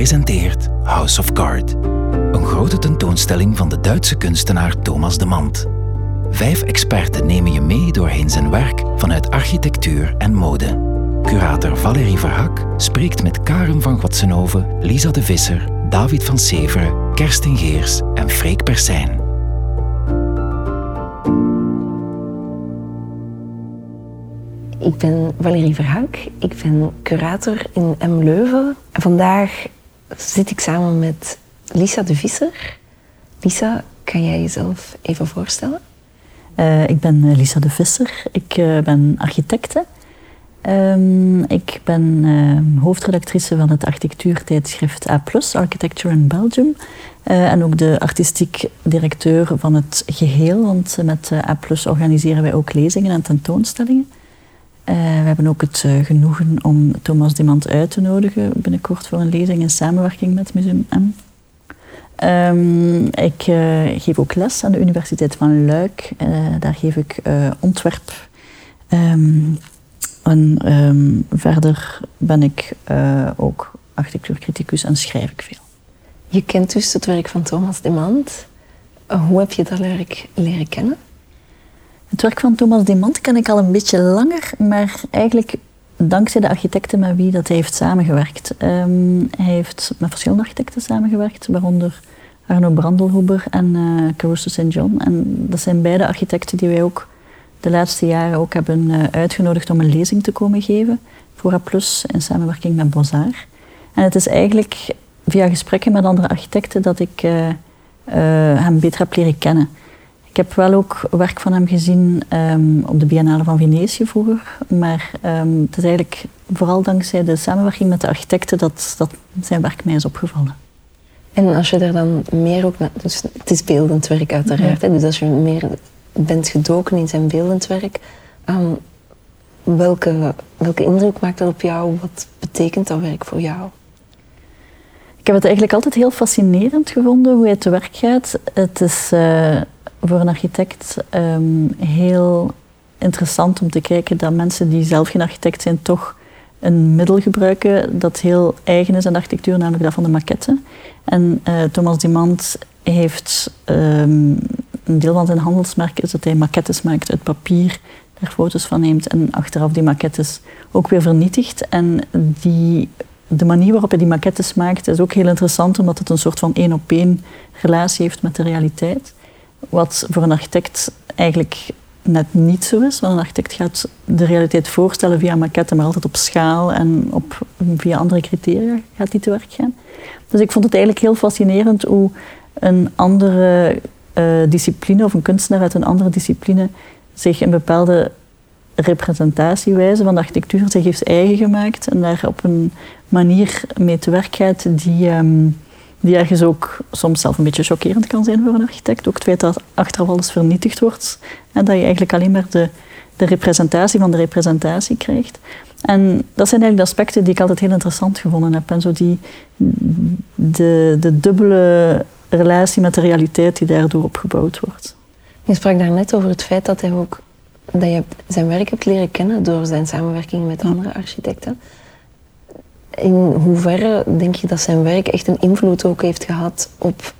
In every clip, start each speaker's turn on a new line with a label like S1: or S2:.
S1: presenteert House of Card. Een grote tentoonstelling van de Duitse kunstenaar Thomas de Mant. Vijf experten nemen je mee doorheen zijn werk vanuit architectuur en mode. Curator Valerie Verhak spreekt met Karen van Gwatsenhoven, Lisa de Visser, David van Severen, Kerstin Geers en Freek Persijn.
S2: Ik ben Valerie Verhaak. Ik ben curator in M. Leuven. En vandaag zit ik samen met Lisa de Visser. Lisa, kan jij jezelf even voorstellen?
S3: Uh, ik ben eh, Lisa de Visser. Ik uh, ben architecte. Um, ik ben uh, hoofdredactrice van het architectuurtijdschrift A+, Architecture in Belgium. en ook de artistiek directeur van het geheel, want met A+, organiseren wij ook lezingen en tentoonstellingen. Uh, we hebben ook het uh, genoegen om Thomas Demand uit te nodigen binnenkort voor een lezing in samenwerking met Museum M. Um, ik uh, geef ook les aan de Universiteit van Luik. daar geef ik ontwerp. Um, en um, verder ben ik ook architectuurcriticus en schrijf ik veel.
S2: Je kent dus het werk van Thomas Demand. hoe heb je dat werk leren kennen?
S3: Het werk van Thomas Demant ken ik al een beetje langer, maar eigenlijk dankzij de architecten met wie dat hij heeft samengewerkt. Um, hij heeft met verschillende architecten samengewerkt, waaronder Arno Brandelhuber en uh, Caruso St. John. En dat zijn beide architecten die wij ook de laatste jaren ook hebben uh, uitgenodigd om een lezing te komen geven voor A+, in samenwerking met Bozar. En het is eigenlijk via gesprekken met andere architecten dat ik uh, hem beter heb leren kennen. Ik heb wel ook werk van hem gezien um, op de Biennale van Venetië vroeger. Maar um, het is eigenlijk vooral dankzij de samenwerking met de architecten dat, dat zijn werk mij is opgevallen.
S2: En als je daar dan meer ook naar... Dus het is beeldend werk uiteraard. Ja. Hè? Dus als je meer bent gedoken in zijn beeldend werk... Um, welke, welke indruk maakt dat op jou? Wat betekent dat werk voor jou?
S3: Ik heb het eigenlijk altijd heel fascinerend gevonden hoe hij te werk gaat. Het is... Uh, voor een architect um, heel interessant om te kijken dat mensen die zelf geen architect zijn, toch een middel gebruiken dat heel eigen is aan de architectuur, namelijk dat van de maquette. En uh, Thomas Dimant heeft um, een deel van zijn handelsmerk is dat hij maquettes maakt uit papier, daar foto's van neemt en achteraf die maquettes ook weer vernietigt. En die, de manier waarop hij die maquettes maakt is ook heel interessant, omdat het een soort van één op één relatie heeft met de realiteit. Wat voor een architect eigenlijk net niet zo is. Want een architect gaat de realiteit voorstellen via maquette, maar altijd op schaal en op, via andere criteria gaat die te werk gaan. Dus ik vond het eigenlijk heel fascinerend hoe een andere uh, discipline of een kunstenaar uit een andere discipline zich een bepaalde representatiewijze van de architectuur zich heeft eigen gemaakt en daar op een manier mee te werk gaat die... Um, die ergens ook soms zelf een beetje chockerend kan zijn voor een architect. Ook het feit dat achteraf alles vernietigd wordt en dat je eigenlijk alleen maar de, de representatie van de representatie krijgt. En dat zijn eigenlijk de aspecten die ik altijd heel interessant gevonden heb. En zo die, de, de dubbele relatie met de realiteit die daardoor opgebouwd wordt.
S2: Je sprak daar net over het feit dat, hij ook, dat je zijn werk hebt leren kennen door zijn samenwerking met andere architecten in hoeverre denk je dat zijn werk echt een invloed ook heeft gehad op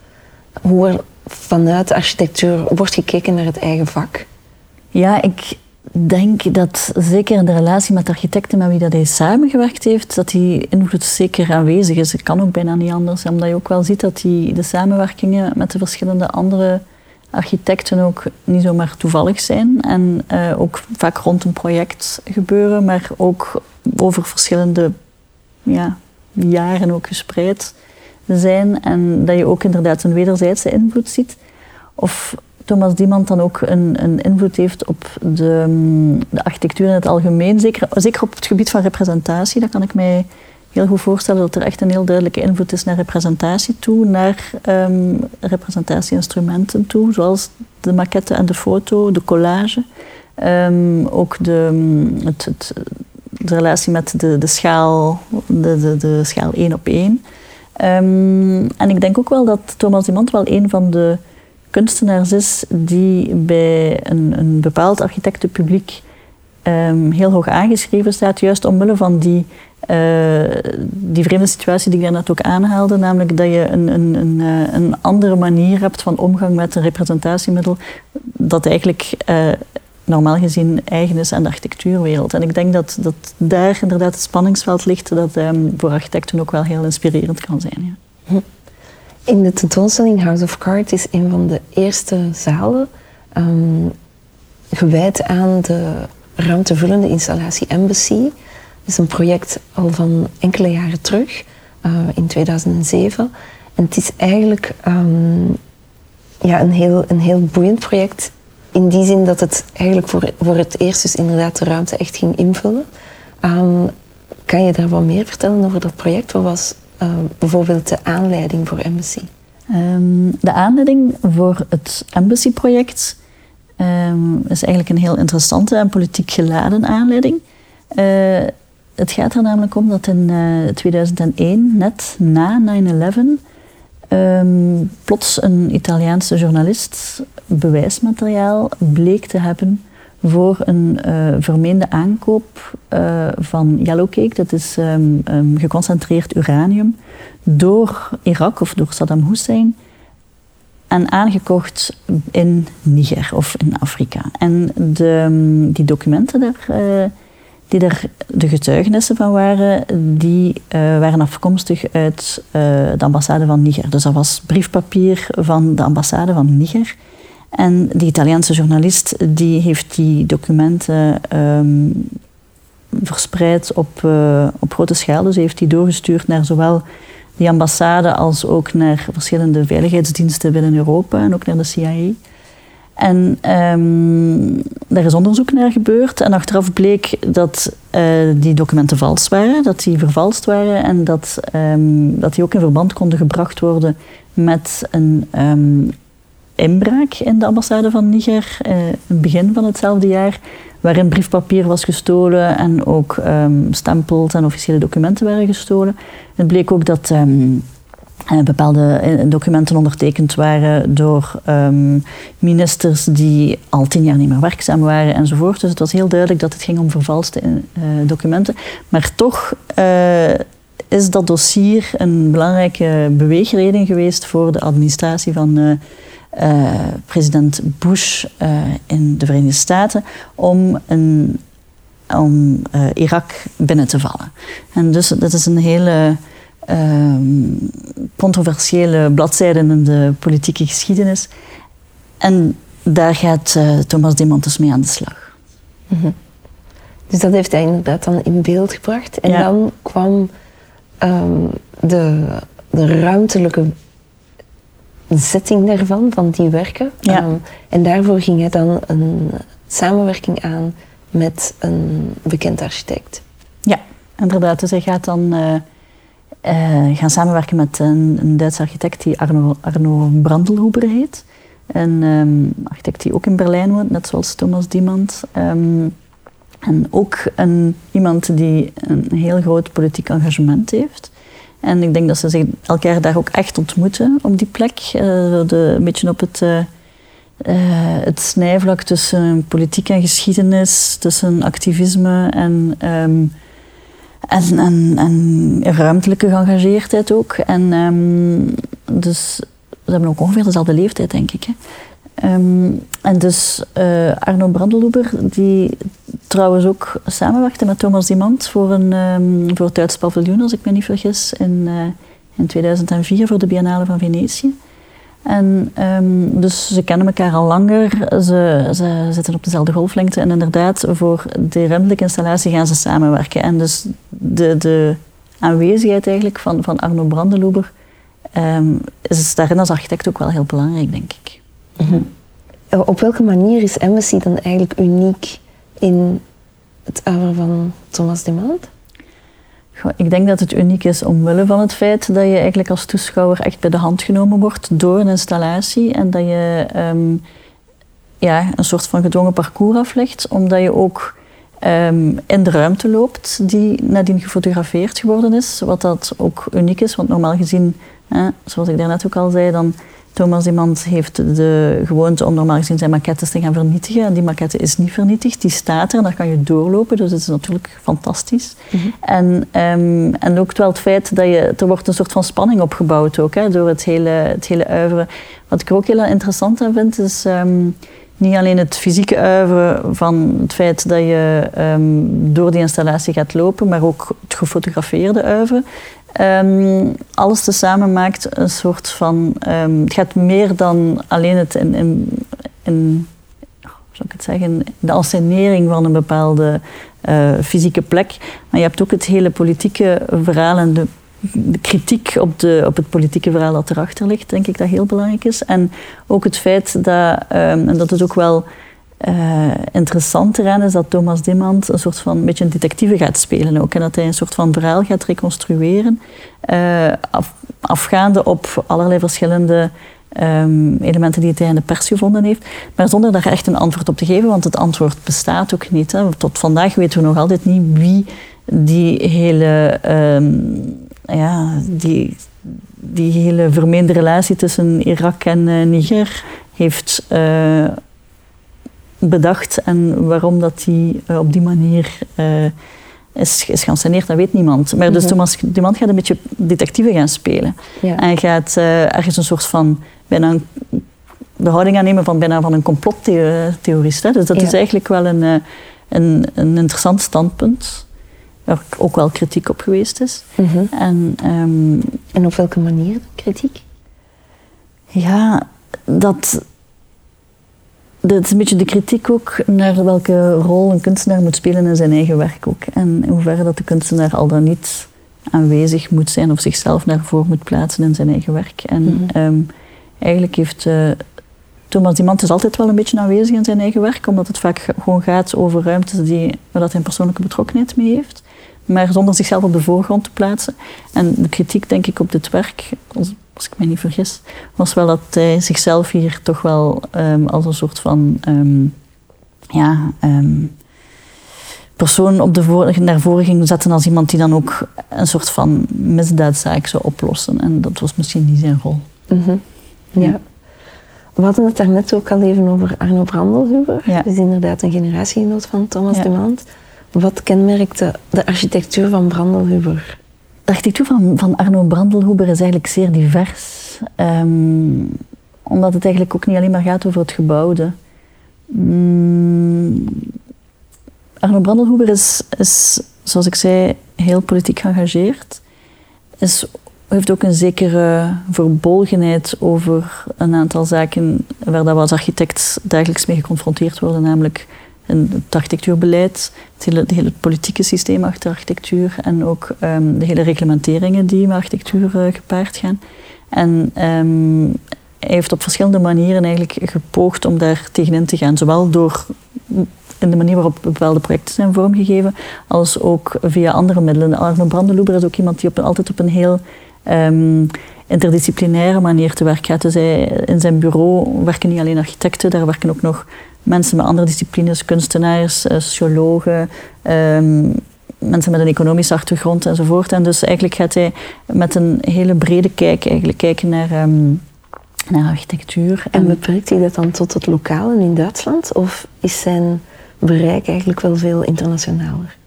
S2: hoe er vanuit architectuur wordt gekeken naar het eigen vak?
S3: Ja, ik denk dat zeker in de relatie met de architecten met wie dat hij samengewerkt heeft, dat die invloed zeker aanwezig is. Het kan ook bijna niet anders, omdat je ook wel ziet dat die, de samenwerkingen met de verschillende andere architecten ook niet zomaar toevallig zijn en uh, ook vaak rond een project gebeuren, maar ook over verschillende ja, jaren ook gespreid zijn en dat je ook inderdaad een wederzijdse invloed ziet. Of Thomas Diemand dan ook een, een invloed heeft op de, de, architectuur in het algemeen, zeker, zeker op het gebied van representatie. Dat kan ik mij heel goed voorstellen dat er echt een heel duidelijke invloed is naar representatie toe, naar um, representatieinstrumenten toe, zoals de maquette en de foto, de collage. Um, ook de, het, het, de relatie met de, de schaal, de, de, de schaal één op één. Um, en ik denk ook wel dat Thomas Dimant wel een van de kunstenaars is die bij een, een bepaald architectenpubliek ehm, heel hoog aangeschreven staat, juist omwille van die, uh, die vreemde situatie die ik daarnet ook aanhaalde, namelijk dat je een, een, een, eh, een, andere manier hebt van omgang met een representatiemiddel dat eigenlijk uh, normaal gezien eigen is aan de architectuurwereld. En ik denk dat, dat daar inderdaad het spanningsveld ligt dat um, voor architecten ook wel heel inspirerend kan zijn. Ja.
S2: In de tentoonstelling House of Cards is een van de eerste zalen um, gewijd aan de ruimtevullende installatie Embassy. Dat is een project al van enkele jaren terug, uh, in 2007. En het is eigenlijk um, ja, een, heel, een heel boeiend project. In die zin dat het eigenlijk voor, voor het eerst dus inderdaad de ruimte echt ging invullen. Um, kan je daar wat meer vertellen over dat project? Wat was uh, bijvoorbeeld de aanleiding voor Embassy?
S3: Um, de aanleiding voor het Embassy-project is eigenlijk een heel interessante en politiek geladen aanleiding. Uh, het gaat er namelijk om dat in uh, eh, 2001, net na 9-11, um, plots een Italiaanse journalist bewijsmateriaal bleek te hebben voor een uh, vermeende aankoop uh, van yellowcake, dat is um, um, geconcentreerd uranium, door Irak of door Saddam Hussein en aangekocht in Niger of in Afrika. En de, die documenten daar, uh, die er de getuigenissen van waren, die uh, waren afkomstig uit uh, de ambassade van Niger. Dus dat was briefpapier van de ambassade van Niger. En die Italiaanse journalist die heeft die documenten um, verspreid op, op grote schaal. Dus heeft die doorgestuurd naar zowel die ambassade als ook naar verschillende veiligheidsdiensten binnen Europa en ook naar de CIA. En um, daar is onderzoek naar gebeurd en achteraf bleek dat uh, die documenten vals waren, dat die vervalst waren en dat, um, dat die ook in verband konden gebracht worden met een um, inbraak in de ambassade van Niger, in het begin van hetzelfde jaar, waarin briefpapier was gestolen en ook stempels en officiële documenten waren gestolen. Het bleek ook dat bepaalde eh, documenten ondertekend waren door um, ministers die al tien jaar niet meer werkzaam waren enzovoort. Dus het was heel duidelijk dat het ging om vervalste uh, documenten. Maar toch is dat dossier een belangrijke beweegreden geweest voor de administratie van president Bush in de Verenigde Staten om, een, om Irak binnen te vallen. En dus dat is een hele controversiële bladzijde in de politieke geschiedenis. En daar gaat Thomas Demontes mee aan de slag.
S2: Mm -hmm. Dus dat heeft hij inderdaad dan in beeld gebracht. En ja. dan kwam um, de, de ruimtelijke zetting daarvan, van die werken.
S3: Ja. Um,
S2: en daarvoor ging hij dan een samenwerking aan met een bekend architect.
S3: Ja, inderdaad. Dus hij gaat dan uh, uh, gaan samenwerken met een, een Duitse architect die Arno, Arno Brandelhuber heet. Een um, architect die ook in Berlijn woont, net zoals Thomas Diemand. Um, en ook een, iemand die een heel groot politiek engagement heeft. En ik denk dat ze zich elkaar daar ook echt ontmoeten op die plek. Uh, de, een beetje op het, uh, het snijvlak tussen politiek en geschiedenis, tussen activisme en, um, en, en, en, ruimtelijke geëngageerdheid ook. En um, dus ze hebben ook ongeveer dezelfde leeftijd, denk ik. Hè. Um, en dus uh, Arno Brandeloeber, die trouwens ook samenwerkte met Thomas Dimant voor, een, um, voor het Duitse paviljoen, als ik me niet vergis, in, uh, in 2004 voor de Biennale van Venetië. En dus ze kennen elkaar al langer, ze, ze zitten op dezelfde golflengte en inderdaad, voor de ruimtelijke installatie gaan ze samenwerken. En dus de, de aanwezigheid eigenlijk van, van Arno Brandeloeber is daarin als architect ook wel heel belangrijk, denk ik.
S2: Mm Op welke manier is Embassy dan eigenlijk uniek in het oeuvre van Thomas de Maand?
S3: Ik denk dat het uniek is omwille van het feit dat je eigenlijk als toeschouwer echt bij de hand genomen wordt door een installatie en dat je um, ja, een soort van gedwongen parcours aflegt, omdat je ook um, in de ruimte loopt die nadien gefotografeerd geworden is, wat dat ook uniek is, want normaal gezien, hè, zoals ik daarnet ook al zei, dan Thomas Iemand heeft de gewoonte om normaal gezien zijn maquettes te gaan vernietigen. En die maquette is niet vernietigd, die staat er en daar kan je doorlopen. Dus dat is natuurlijk fantastisch. Mhm. en, um, en ook wel het feit dat je, er wordt een soort van spanning opgebouwd ook, hè, door het hele, het hele uiveren. Wat ik er ook heel interessant aan vind, is ehm, niet alleen het fysieke uiveren van het feit dat je ehm, door die installatie gaat lopen, maar ook het gefotografeerde uiveren. Um, alles tezamen maakt een soort van. Um, het gaat meer dan alleen het in, in, in zou ik het zeggen, de ascenering van een bepaalde uh, fysieke plek. Maar je hebt ook het hele politieke verhaal en de, de, kritiek op, de, op het politieke verhaal dat erachter ligt, denk ik dat heel belangrijk is. En ook het feit dat, um, en dat het ook wel uh, interessant eraan is dat Thomas Dimmand een soort van beetje een detectieve gaat spelen ook. En dat hij een soort van verhaal gaat reconstrueren, af, afgaande op allerlei verschillende um, elementen die hij in de pers gevonden heeft, maar zonder daar echt een antwoord op te geven, want het antwoord bestaat ook niet. Hè. Tot vandaag weten we nog altijd niet wie die hele, um, ja, die, die hele vermeende relatie tussen Irak en uh, Niger heeft bedacht en waarom dat die uh, op die manier uh, is, is geanceneerd, dat weet niemand. Maar dus -hmm. Thomas gaat een beetje detectieve gaan spelen. Ja. En gaat ergens een soort van bijna een, de houding aannemen van bijna van een complottheorist. Hè? Dus dat ja. is eigenlijk wel een, een, een interessant standpunt. Waar ook wel kritiek op geweest is.
S2: Mm -hmm. en, um, en op welke manier kritiek?
S3: Ja, dat dat is een beetje de kritiek ook naar welke rol een kunstenaar moet spelen in zijn eigen werk ook. En in hoeverre dat de kunstenaar al dan niet aanwezig moet zijn of zichzelf naar voren moet plaatsen in zijn eigen werk. En mm -hmm. um, eigenlijk heeft uh, Thomas Diamant is altijd wel een beetje aanwezig in zijn eigen werk, omdat het vaak gewoon gaat over ruimtes die, waar dat hij een persoonlijke betrokkenheid mee heeft, maar zonder zichzelf op de voorgrond te plaatsen. En de kritiek, denk ik, op dit werk, als ik me niet vergis, was wel dat hij zichzelf hier toch wel um, als een soort van um, ja, um, persoon op de voor, naar voren ging zetten als iemand die dan ook een soort van misdaadzaak zou oplossen. En dat was misschien niet zijn rol.
S2: Mm -hmm. Ja. We hadden het daarnet ook al even over Arno Brandelhuber. Ja. Dat is inderdaad een generatiegenoot van Thomas ja. de Maand. Wat kenmerkte de architectuur van Brandelhuber?
S3: De architectuur van, van Arno Brandelhuber is eigenlijk zeer divers. Um, omdat het eigenlijk ook niet alleen maar gaat over het gebouwde. Mm, Arno Brandelhuber is, is, zoals ik zei, heel politiek geëngageerd. Is, heeft ook een zekere verbolgenheid over een aantal zaken waar we als architect dagelijks mee geconfronteerd worden, namelijk het architectuurbeleid, het hele, politieke systeem achter architectuur en ook um, de hele reglementeringen die met architectuur uh, gepaard gaan. En um, hij heeft op verschillende manieren eigenlijk gepoogd om daar tegenin te gaan, zowel door in de manier waarop bepaalde projecten zijn vormgegeven, als ook via andere middelen. Arno Brandeloeber is ook iemand die op, altijd op een heel um, interdisciplinaire manier te werk gaat. Dus hij, in zijn bureau werken niet alleen architecten, daar werken ook nog mensen met andere disciplines, kunstenaars, eh, sociologen, um, mensen met een economische achtergrond enzovoort. En dus eigenlijk gaat hij met een hele brede kijk eigenlijk kijken naar, um, naar architectuur.
S2: En, en beperkt hij dat dan tot het lokale in Duitsland? Of is zijn bereik eigenlijk wel veel internationaler?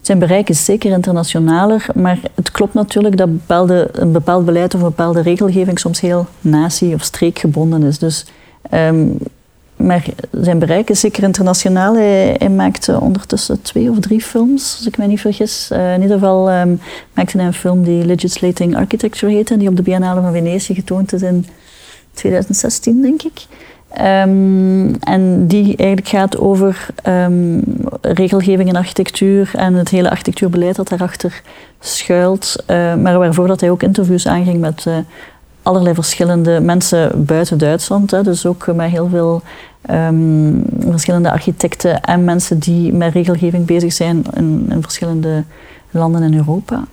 S3: Zijn bereik is zeker internationaler, maar het klopt natuurlijk dat bepaalde, een bepaald beleid of een bepaalde regelgeving soms heel natie- of streekgebonden is. Dus um, maar zijn bereik is zeker internationaal. Hij, maakte ondertussen twee of drie films, als ik me niet vergis. Uh, in ieder geval um, maakte hij een film die Legislating Architecture heette, die op de Biennale van Venetië getoond is in 2016, denk ik. Um, en die eigenlijk gaat over um, regelgeving en architectuur en het hele architectuurbeleid dat daarachter schuilt. Uh, maar waarvoor dat hij ook interviews aanging met uh, allerlei verschillende mensen buiten Duitsland. Hè, dus ook met heel veel um, verschillende architecten en mensen die met regelgeving bezig zijn in, in verschillende landen in Europa.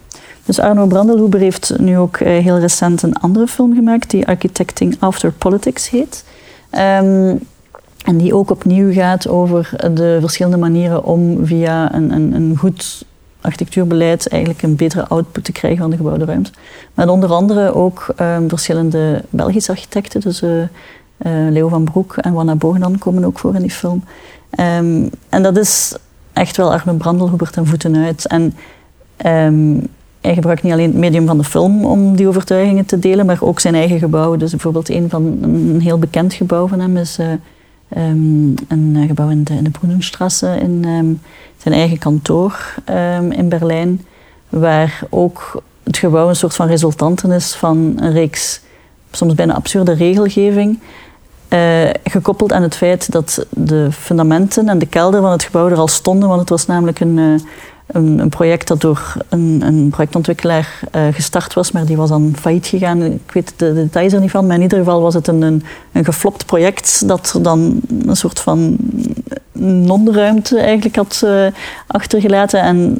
S3: Dus Arno Brandelhuber heeft nu ook uh, heel recent een andere film gemaakt die Architecting After Politics heet. Um, en die ook opnieuw gaat over de verschillende manieren om via een, een, een goed architectuurbeleid eigenlijk een betere output te krijgen van de gebouwde ruimte. Met onder andere ook ehm, verschillende Belgische architecten, dus uh, Leo van Broek en Wanna Bogdan komen ook voor in die film. Um, en dat is echt wel Arno Brandelhoeber ten voeten uit. En hij gebruikt niet alleen het medium van de film om die overtuigingen te delen, maar ook zijn eigen gebouw. Dus bijvoorbeeld een van een heel bekend gebouw van hem is uh, um, een gebouw in de, in in um, zijn eigen kantoor in Berlijn, waar ook het gebouw een soort van resultanten is van een reeks soms bijna absurde regelgeving. Uh, gekoppeld aan het feit dat de fundamenten en de kelder van het gebouw er al stonden, want het was namelijk een, uh, een, een, project dat door een, een projectontwikkelaar uh, gestart was, maar die was dan failliet gegaan. Ik weet de, de, details er niet van, maar in ieder geval was het een, een, een geflopt project dat dan een soort van non-ruimte eigenlijk had achtergelaten. En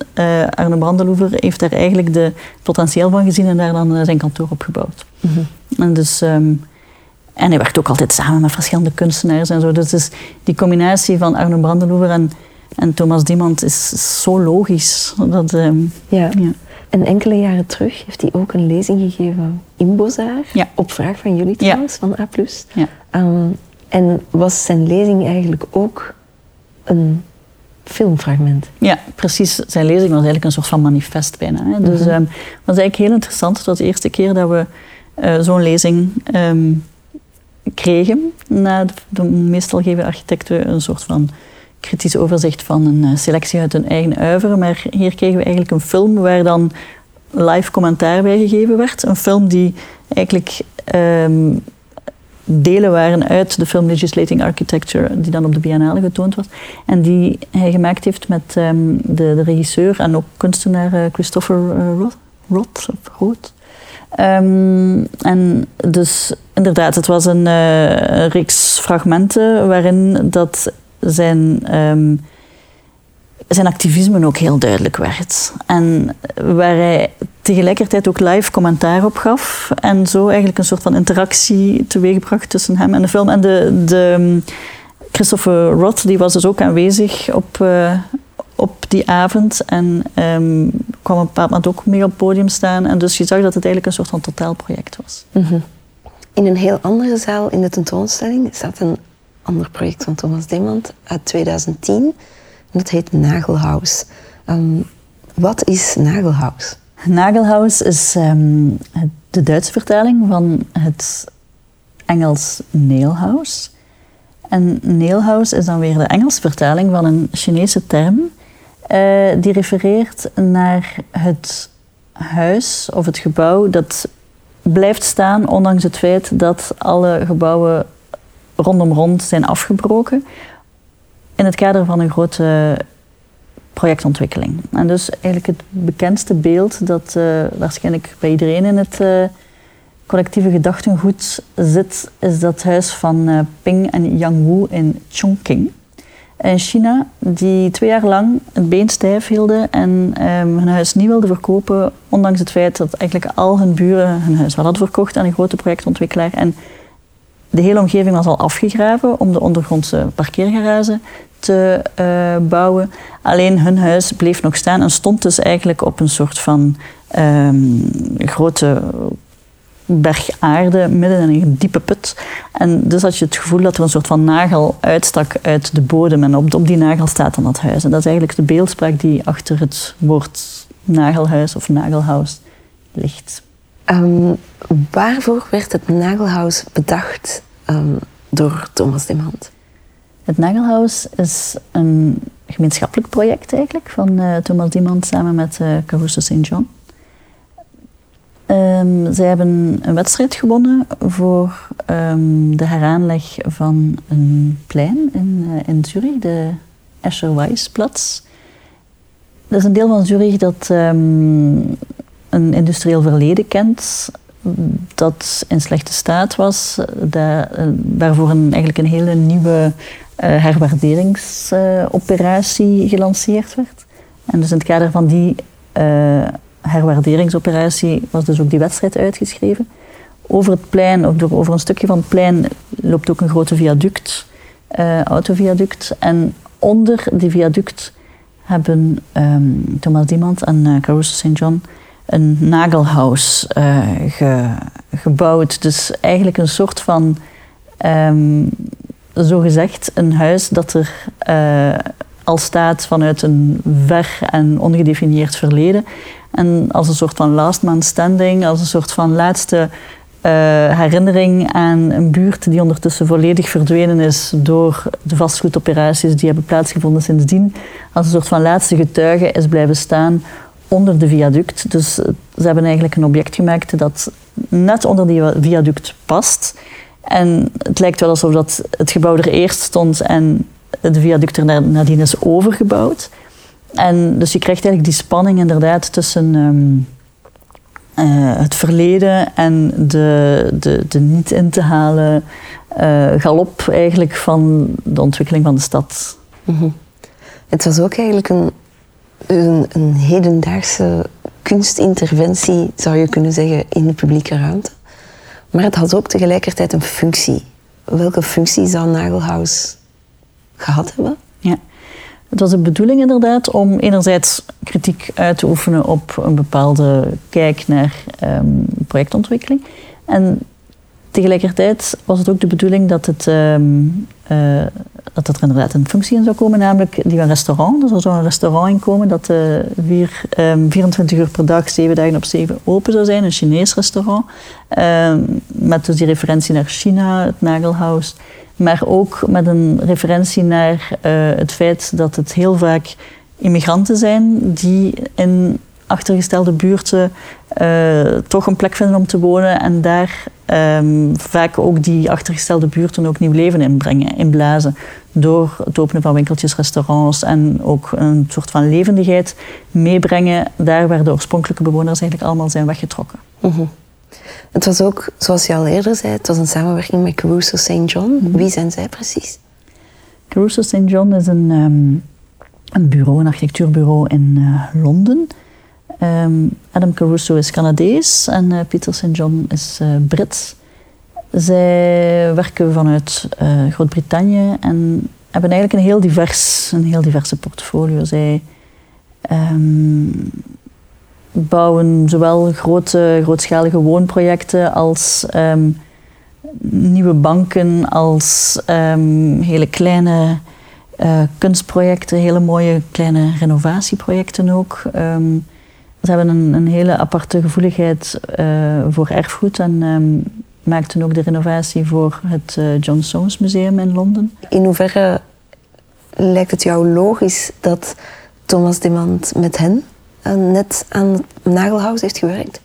S3: Arne Brandeloever heeft daar eigenlijk de potentieel van gezien en daar dan zijn kantoor op gebouwd. Mm -hmm. En dus... Um, en hij werkt ook altijd samen met verschillende kunstenaars en zo. Dus, die combinatie van Arno Brandenhoever en, en Thomas Diemant is zo logisch. Dat, um,
S2: ja. ja. En enkele jaren terug heeft hij ook een lezing gegeven in Bozaar.
S3: Ja.
S2: Op vraag van jullie trouwens,
S3: ja.
S2: van A+.
S3: Ja.
S2: Um, en was zijn lezing eigenlijk ook een filmfragment?
S3: Ja, precies. Zijn lezing was eigenlijk een soort van manifest bijna. Hè. Dus
S2: Mhm.
S3: um, het was eigenlijk heel interessant. Het was de eerste keer dat we uh, zo'n lezing kregen. Na de, de, meestal geven architecten een soort van kritisch overzicht van een selectie uit hun eigen uiveren. Maar hier kregen we eigenlijk een film waar dan live commentaar bij gegeven werd. Een film die eigenlijk um, delen waren uit de film Legislating Architecture, die dan op de Biennale getoond was. En die hij gemaakt heeft met um, de, de, regisseur en ook kunstenaar uh, Christopher uh, Roth. Roth. Um, en dus inderdaad, het was een reeks fragmenten waarin dat zijn, um, zijn activisme ook heel duidelijk werd. En waar hij tegelijkertijd ook live commentaar op gaf. En zo eigenlijk een soort van interactie teweegbracht tussen hem en de film. En de, de Christopher Roth die was dus ook aanwezig op, uh, op die avond. En um, kwam een bepaald moment ook mee op het podium staan. En dus je zag dat het eigenlijk een soort van totaalproject was.
S2: -hmm. In een heel andere zaal in de tentoonstelling staat een ander project van Thomas Demand uit 2010. En dat heet Nagelhaus. Um, wat is Nagelhaus?
S3: Nagelhaus is um, de Duitse vertaling van het Engels nailhouse. En nailhouse is dan weer de Engelse vertaling van een Chinese term uh, die refereert naar het huis of het gebouw dat blijft staan, ondanks het feit dat alle gebouwen rondom rond zijn afgebroken. In het kader van een grote projectontwikkeling. En dus eigenlijk het bekendste beeld dat uh, waarschijnlijk bij iedereen in het uh, collectieve gedachtengoed zit, is dat huis van uh, Ping en Yang Wu in Chongqing in China, die twee jaar lang het been stijf hielden en um, hun huis niet wilden verkopen, ondanks het feit dat eigenlijk al hun buren hun huis wel hadden verkocht aan een grote projectontwikkelaar. En de hele omgeving was al afgegraven om de ondergrondse parkeergarage te uh, bouwen. Alleen hun huis bleef nog staan en stond dus eigenlijk op een soort van um, grote berg aarde midden in een diepe put. En dus had je het gevoel dat er een soort van nagel uitstak uit de bodem. En op, op die nagel staat dan dat huis. En dat is eigenlijk de beeldspraak die achter het woord nagelhuis of nagelhuis ligt.
S2: Um, waarvoor werd het nagelhuis bedacht um, door Thomas Demand?
S3: Het Nagelhuis is een gemeenschappelijk project eigenlijk van uh, Thomas Demand samen met uh, Caruso St. John. Um, zij hebben een wedstrijd gewonnen voor de heraanleg van een plein in, uh, in Zurich, de Escher-Weisplatz. Dat is een deel van Zurich dat een industrieel verleden kent, dat in slechte staat was, daar, uh, waarvoor een, eigenlijk een hele nieuwe uh, herwaarderingsoperatie gelanceerd werd. En dus in het kader van die herwaarderingsoperatie was dus ook die wedstrijd uitgeschreven. Over het plein, ook over een stukje van het plein, loopt ook een grote viaduct, autoviaduct. En onder die viaduct hebben ehm, Thomas Diemand en Caruso St. John een nagelhuis ge, gebouwd. Dus eigenlijk een soort van, um, zogezegd, een huis dat er al staat vanuit een ver en ongedefinieerd verleden. En als een soort van last man standing, als een soort van laatste uh, herinnering aan een buurt die ondertussen volledig verdwenen is door de vastgoedoperaties die hebben plaatsgevonden sindsdien. Als een soort van laatste getuige is blijven staan onder de viaduct. Dus ze hebben eigenlijk een object gemaakt dat net onder die viaduct past. En het lijkt wel alsof dat het gebouw er eerst stond en de viaduct er nadien is overgebouwd. En dus je krijgt eigenlijk die spanning inderdaad tussen um, uh, het verleden en de, de, de niet in te halen uh, galop eigenlijk van de ontwikkeling van de stad.
S2: -hmm. Het was ook eigenlijk een, een, een, hedendaagse kunstinterventie, zou je kunnen zeggen, in de publieke ruimte. Maar het had ook tegelijkertijd een functie. Welke functie zou Nagelhaus gehad hebben?
S3: Ja. Het was de bedoeling inderdaad om enerzijds kritiek uit te oefenen op een bepaalde kijk naar um, projectontwikkeling. En tegelijkertijd was het ook de bedoeling dat, het, um, uh, dat er inderdaad een functie in zou komen, namelijk die van restaurant. Dus er zou een restaurant in komen dat uh, um, 24 uur per dag, 7 dagen op 7 open zou zijn, een Chinees restaurant. met dus die referentie naar China, het Nagelhaus maar ook met een referentie naar uh, het feit dat het heel vaak immigranten zijn die in achtergestelde buurten uh, toch een plek vinden om te wonen en daar um, vaak ook die achtergestelde buurten ook nieuw leven inbrengen, inblazen. Door het openen van winkeltjes, restaurants en ook een soort van levendigheid meebrengen daar waar de oorspronkelijke bewoners eigenlijk allemaal zijn weggetrokken.
S2: Mm -hmm. Het was ook, zoals je al eerder zei, het was een samenwerking met Caruso St. John. Mhm. Wie zijn zij precies?
S3: Caruso St. John is een, um, een bureau, een architectuurbureau in uh, Londen. Um, Adam Caruso is Canadees en uh, Peter St. John is uh, Brits. Zij werken vanuit Groot-Brittannië en hebben eigenlijk een heel divers, een heel diverse portfolio. Zij um, bouwen zowel grote, grootschalige woonprojecten als um, nieuwe banken, als hele kleine kunstprojecten, hele mooie kleine renovatieprojecten ook. Ze hebben een, een, hele aparte gevoeligheid uh, voor erfgoed en maakten ook de renovatie voor het uh, John Soames Museum in Londen.
S2: In hoeverre lijkt het jou logisch dat Thomas Demand met hen net aan het Nagelhuis heeft gewerkt?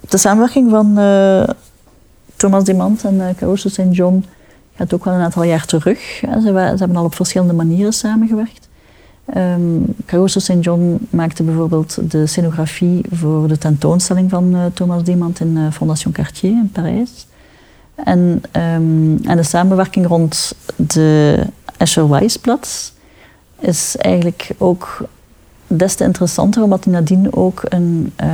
S3: De samenwerking van Thomas Dimant en uh, Caruso St. John gaat ook wel een aantal jaar terug. Ze, ze, hebben al op verschillende manieren samengewerkt. Um, Caruso St. John maakte bijvoorbeeld de scenografie voor de tentoonstelling van uh, Thomas Dimant in uh, Fondation Cartier in Parijs. En, um, en de samenwerking rond de Escher Weissplatz is eigenlijk ook des te interessanter, omdat hij nadien ook een, um,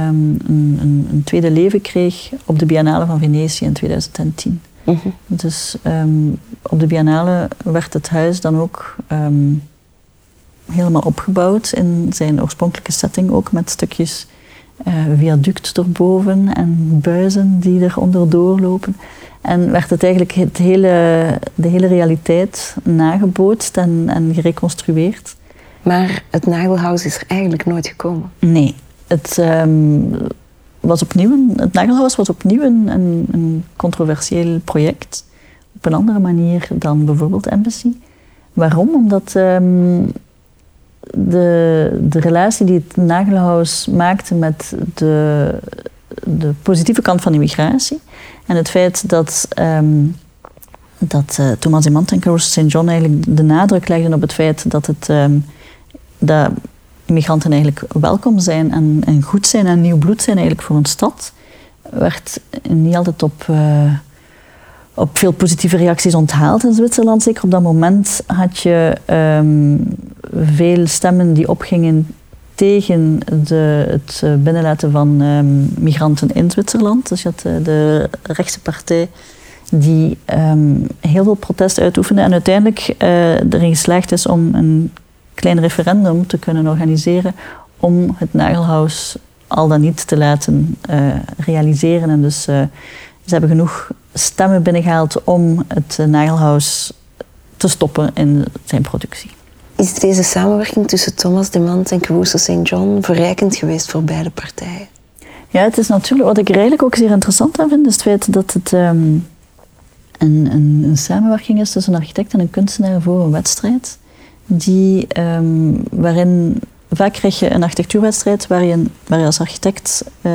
S3: een, een, een, tweede leven kreeg op de Biennale van Venetië in 2010. Mm -hmm. Dus op de Biennale werd het huis dan ook helemaal opgebouwd in zijn oorspronkelijke setting ook, met stukjes uh, viaduct erboven en buizen die er onderdoor lopen. En werd het eigenlijk het hele, de hele realiteit nagebootst en, en gereconstrueerd.
S2: Maar het Nagelhuis is er eigenlijk nooit gekomen.
S3: Nee. Het, um, was opnieuw een, het Nagelhuis was opnieuw een, een, een, controversieel project. Op een andere manier dan bijvoorbeeld Embassy. Waarom? Omdat um, de, de relatie die het Nagelhuis maakte met de, de positieve kant van immigratie en het feit dat, um, dat uh, Thomas Imant en Caruso St. John eigenlijk de nadruk legden op het feit dat het dat immigranten eigenlijk welkom zijn en, en, goed zijn en nieuw bloed zijn eigenlijk voor een stad, werd niet altijd op, uh, op veel positieve reacties onthaald in Zwitserland. Zeker op dat moment had je um, veel stemmen die opgingen tegen de, het eh, binnenlaten van um, migranten in Zwitserland. Dus je had uh, de rechtse partij die um, heel veel protest uitoefende en uiteindelijk uh, erin geslaagd is om een klein referendum te kunnen organiseren om het Nagelhuis al dan niet te laten realiseren. En dus ze hebben genoeg stemmen binnengehaald om het Nagelhuis te stoppen in zijn productie.
S2: Is deze samenwerking tussen Thomas de Mant en Caruso St. John verrijkend geweest voor beide partijen?
S3: Ja, het is natuurlijk, wat ik er eigenlijk ook zeer interessant aan vind, is het feit dat het um, een, een, een, samenwerking is tussen een architect en een kunstenaar voor een wedstrijd. Die, um, waarin vaak krijg je een architectuurwedstrijd waar je, waar je als architect uh,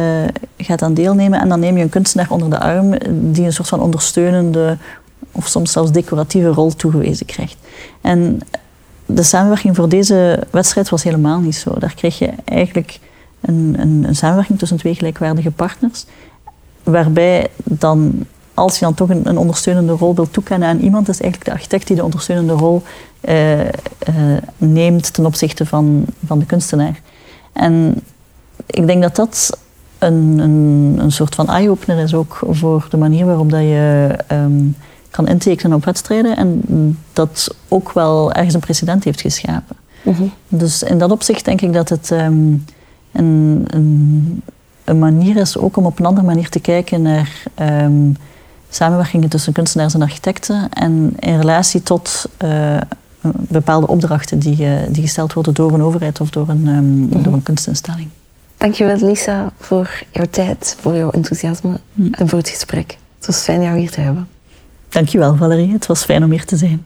S3: gaat aan deelnemen en dan neem je een kunstenaar onder de arm die een soort van ondersteunende of soms zelfs decoratieve rol toegewezen krijgt. En de samenwerking voor deze wedstrijd was helemaal niet zo. Daar kreeg je eigenlijk een, een, een samenwerking tussen twee gelijkwaardige partners, waarbij dan als je dan toch een, een, ondersteunende rol wilt toekennen aan iemand, is eigenlijk de architect die de ondersteunende rol uh, uh, neemt ten opzichte van, van de kunstenaar. En ik denk dat dat een, een, een soort van eye-opener is ook voor de manier waarop dat je um, kan intekenen op wedstrijden en dat ook wel ergens een precedent heeft geschapen. Mm -hmm. Dus in dat opzicht denk ik dat het um, een, een, een, manier is ook om op een andere manier te kijken naar um, samenwerkingen tussen kunstenaars en architecten en in relatie tot uh, bepaalde opdrachten die, uh, die gesteld worden door een overheid of door een, um, mm -hmm. door een kunstinstelling.
S2: Dankjewel Lisa voor jouw tijd, voor jouw enthousiasme mm. en voor het gesprek. Het was fijn jou hier te hebben.
S3: Dankjewel Valerie, het was fijn om hier te zijn.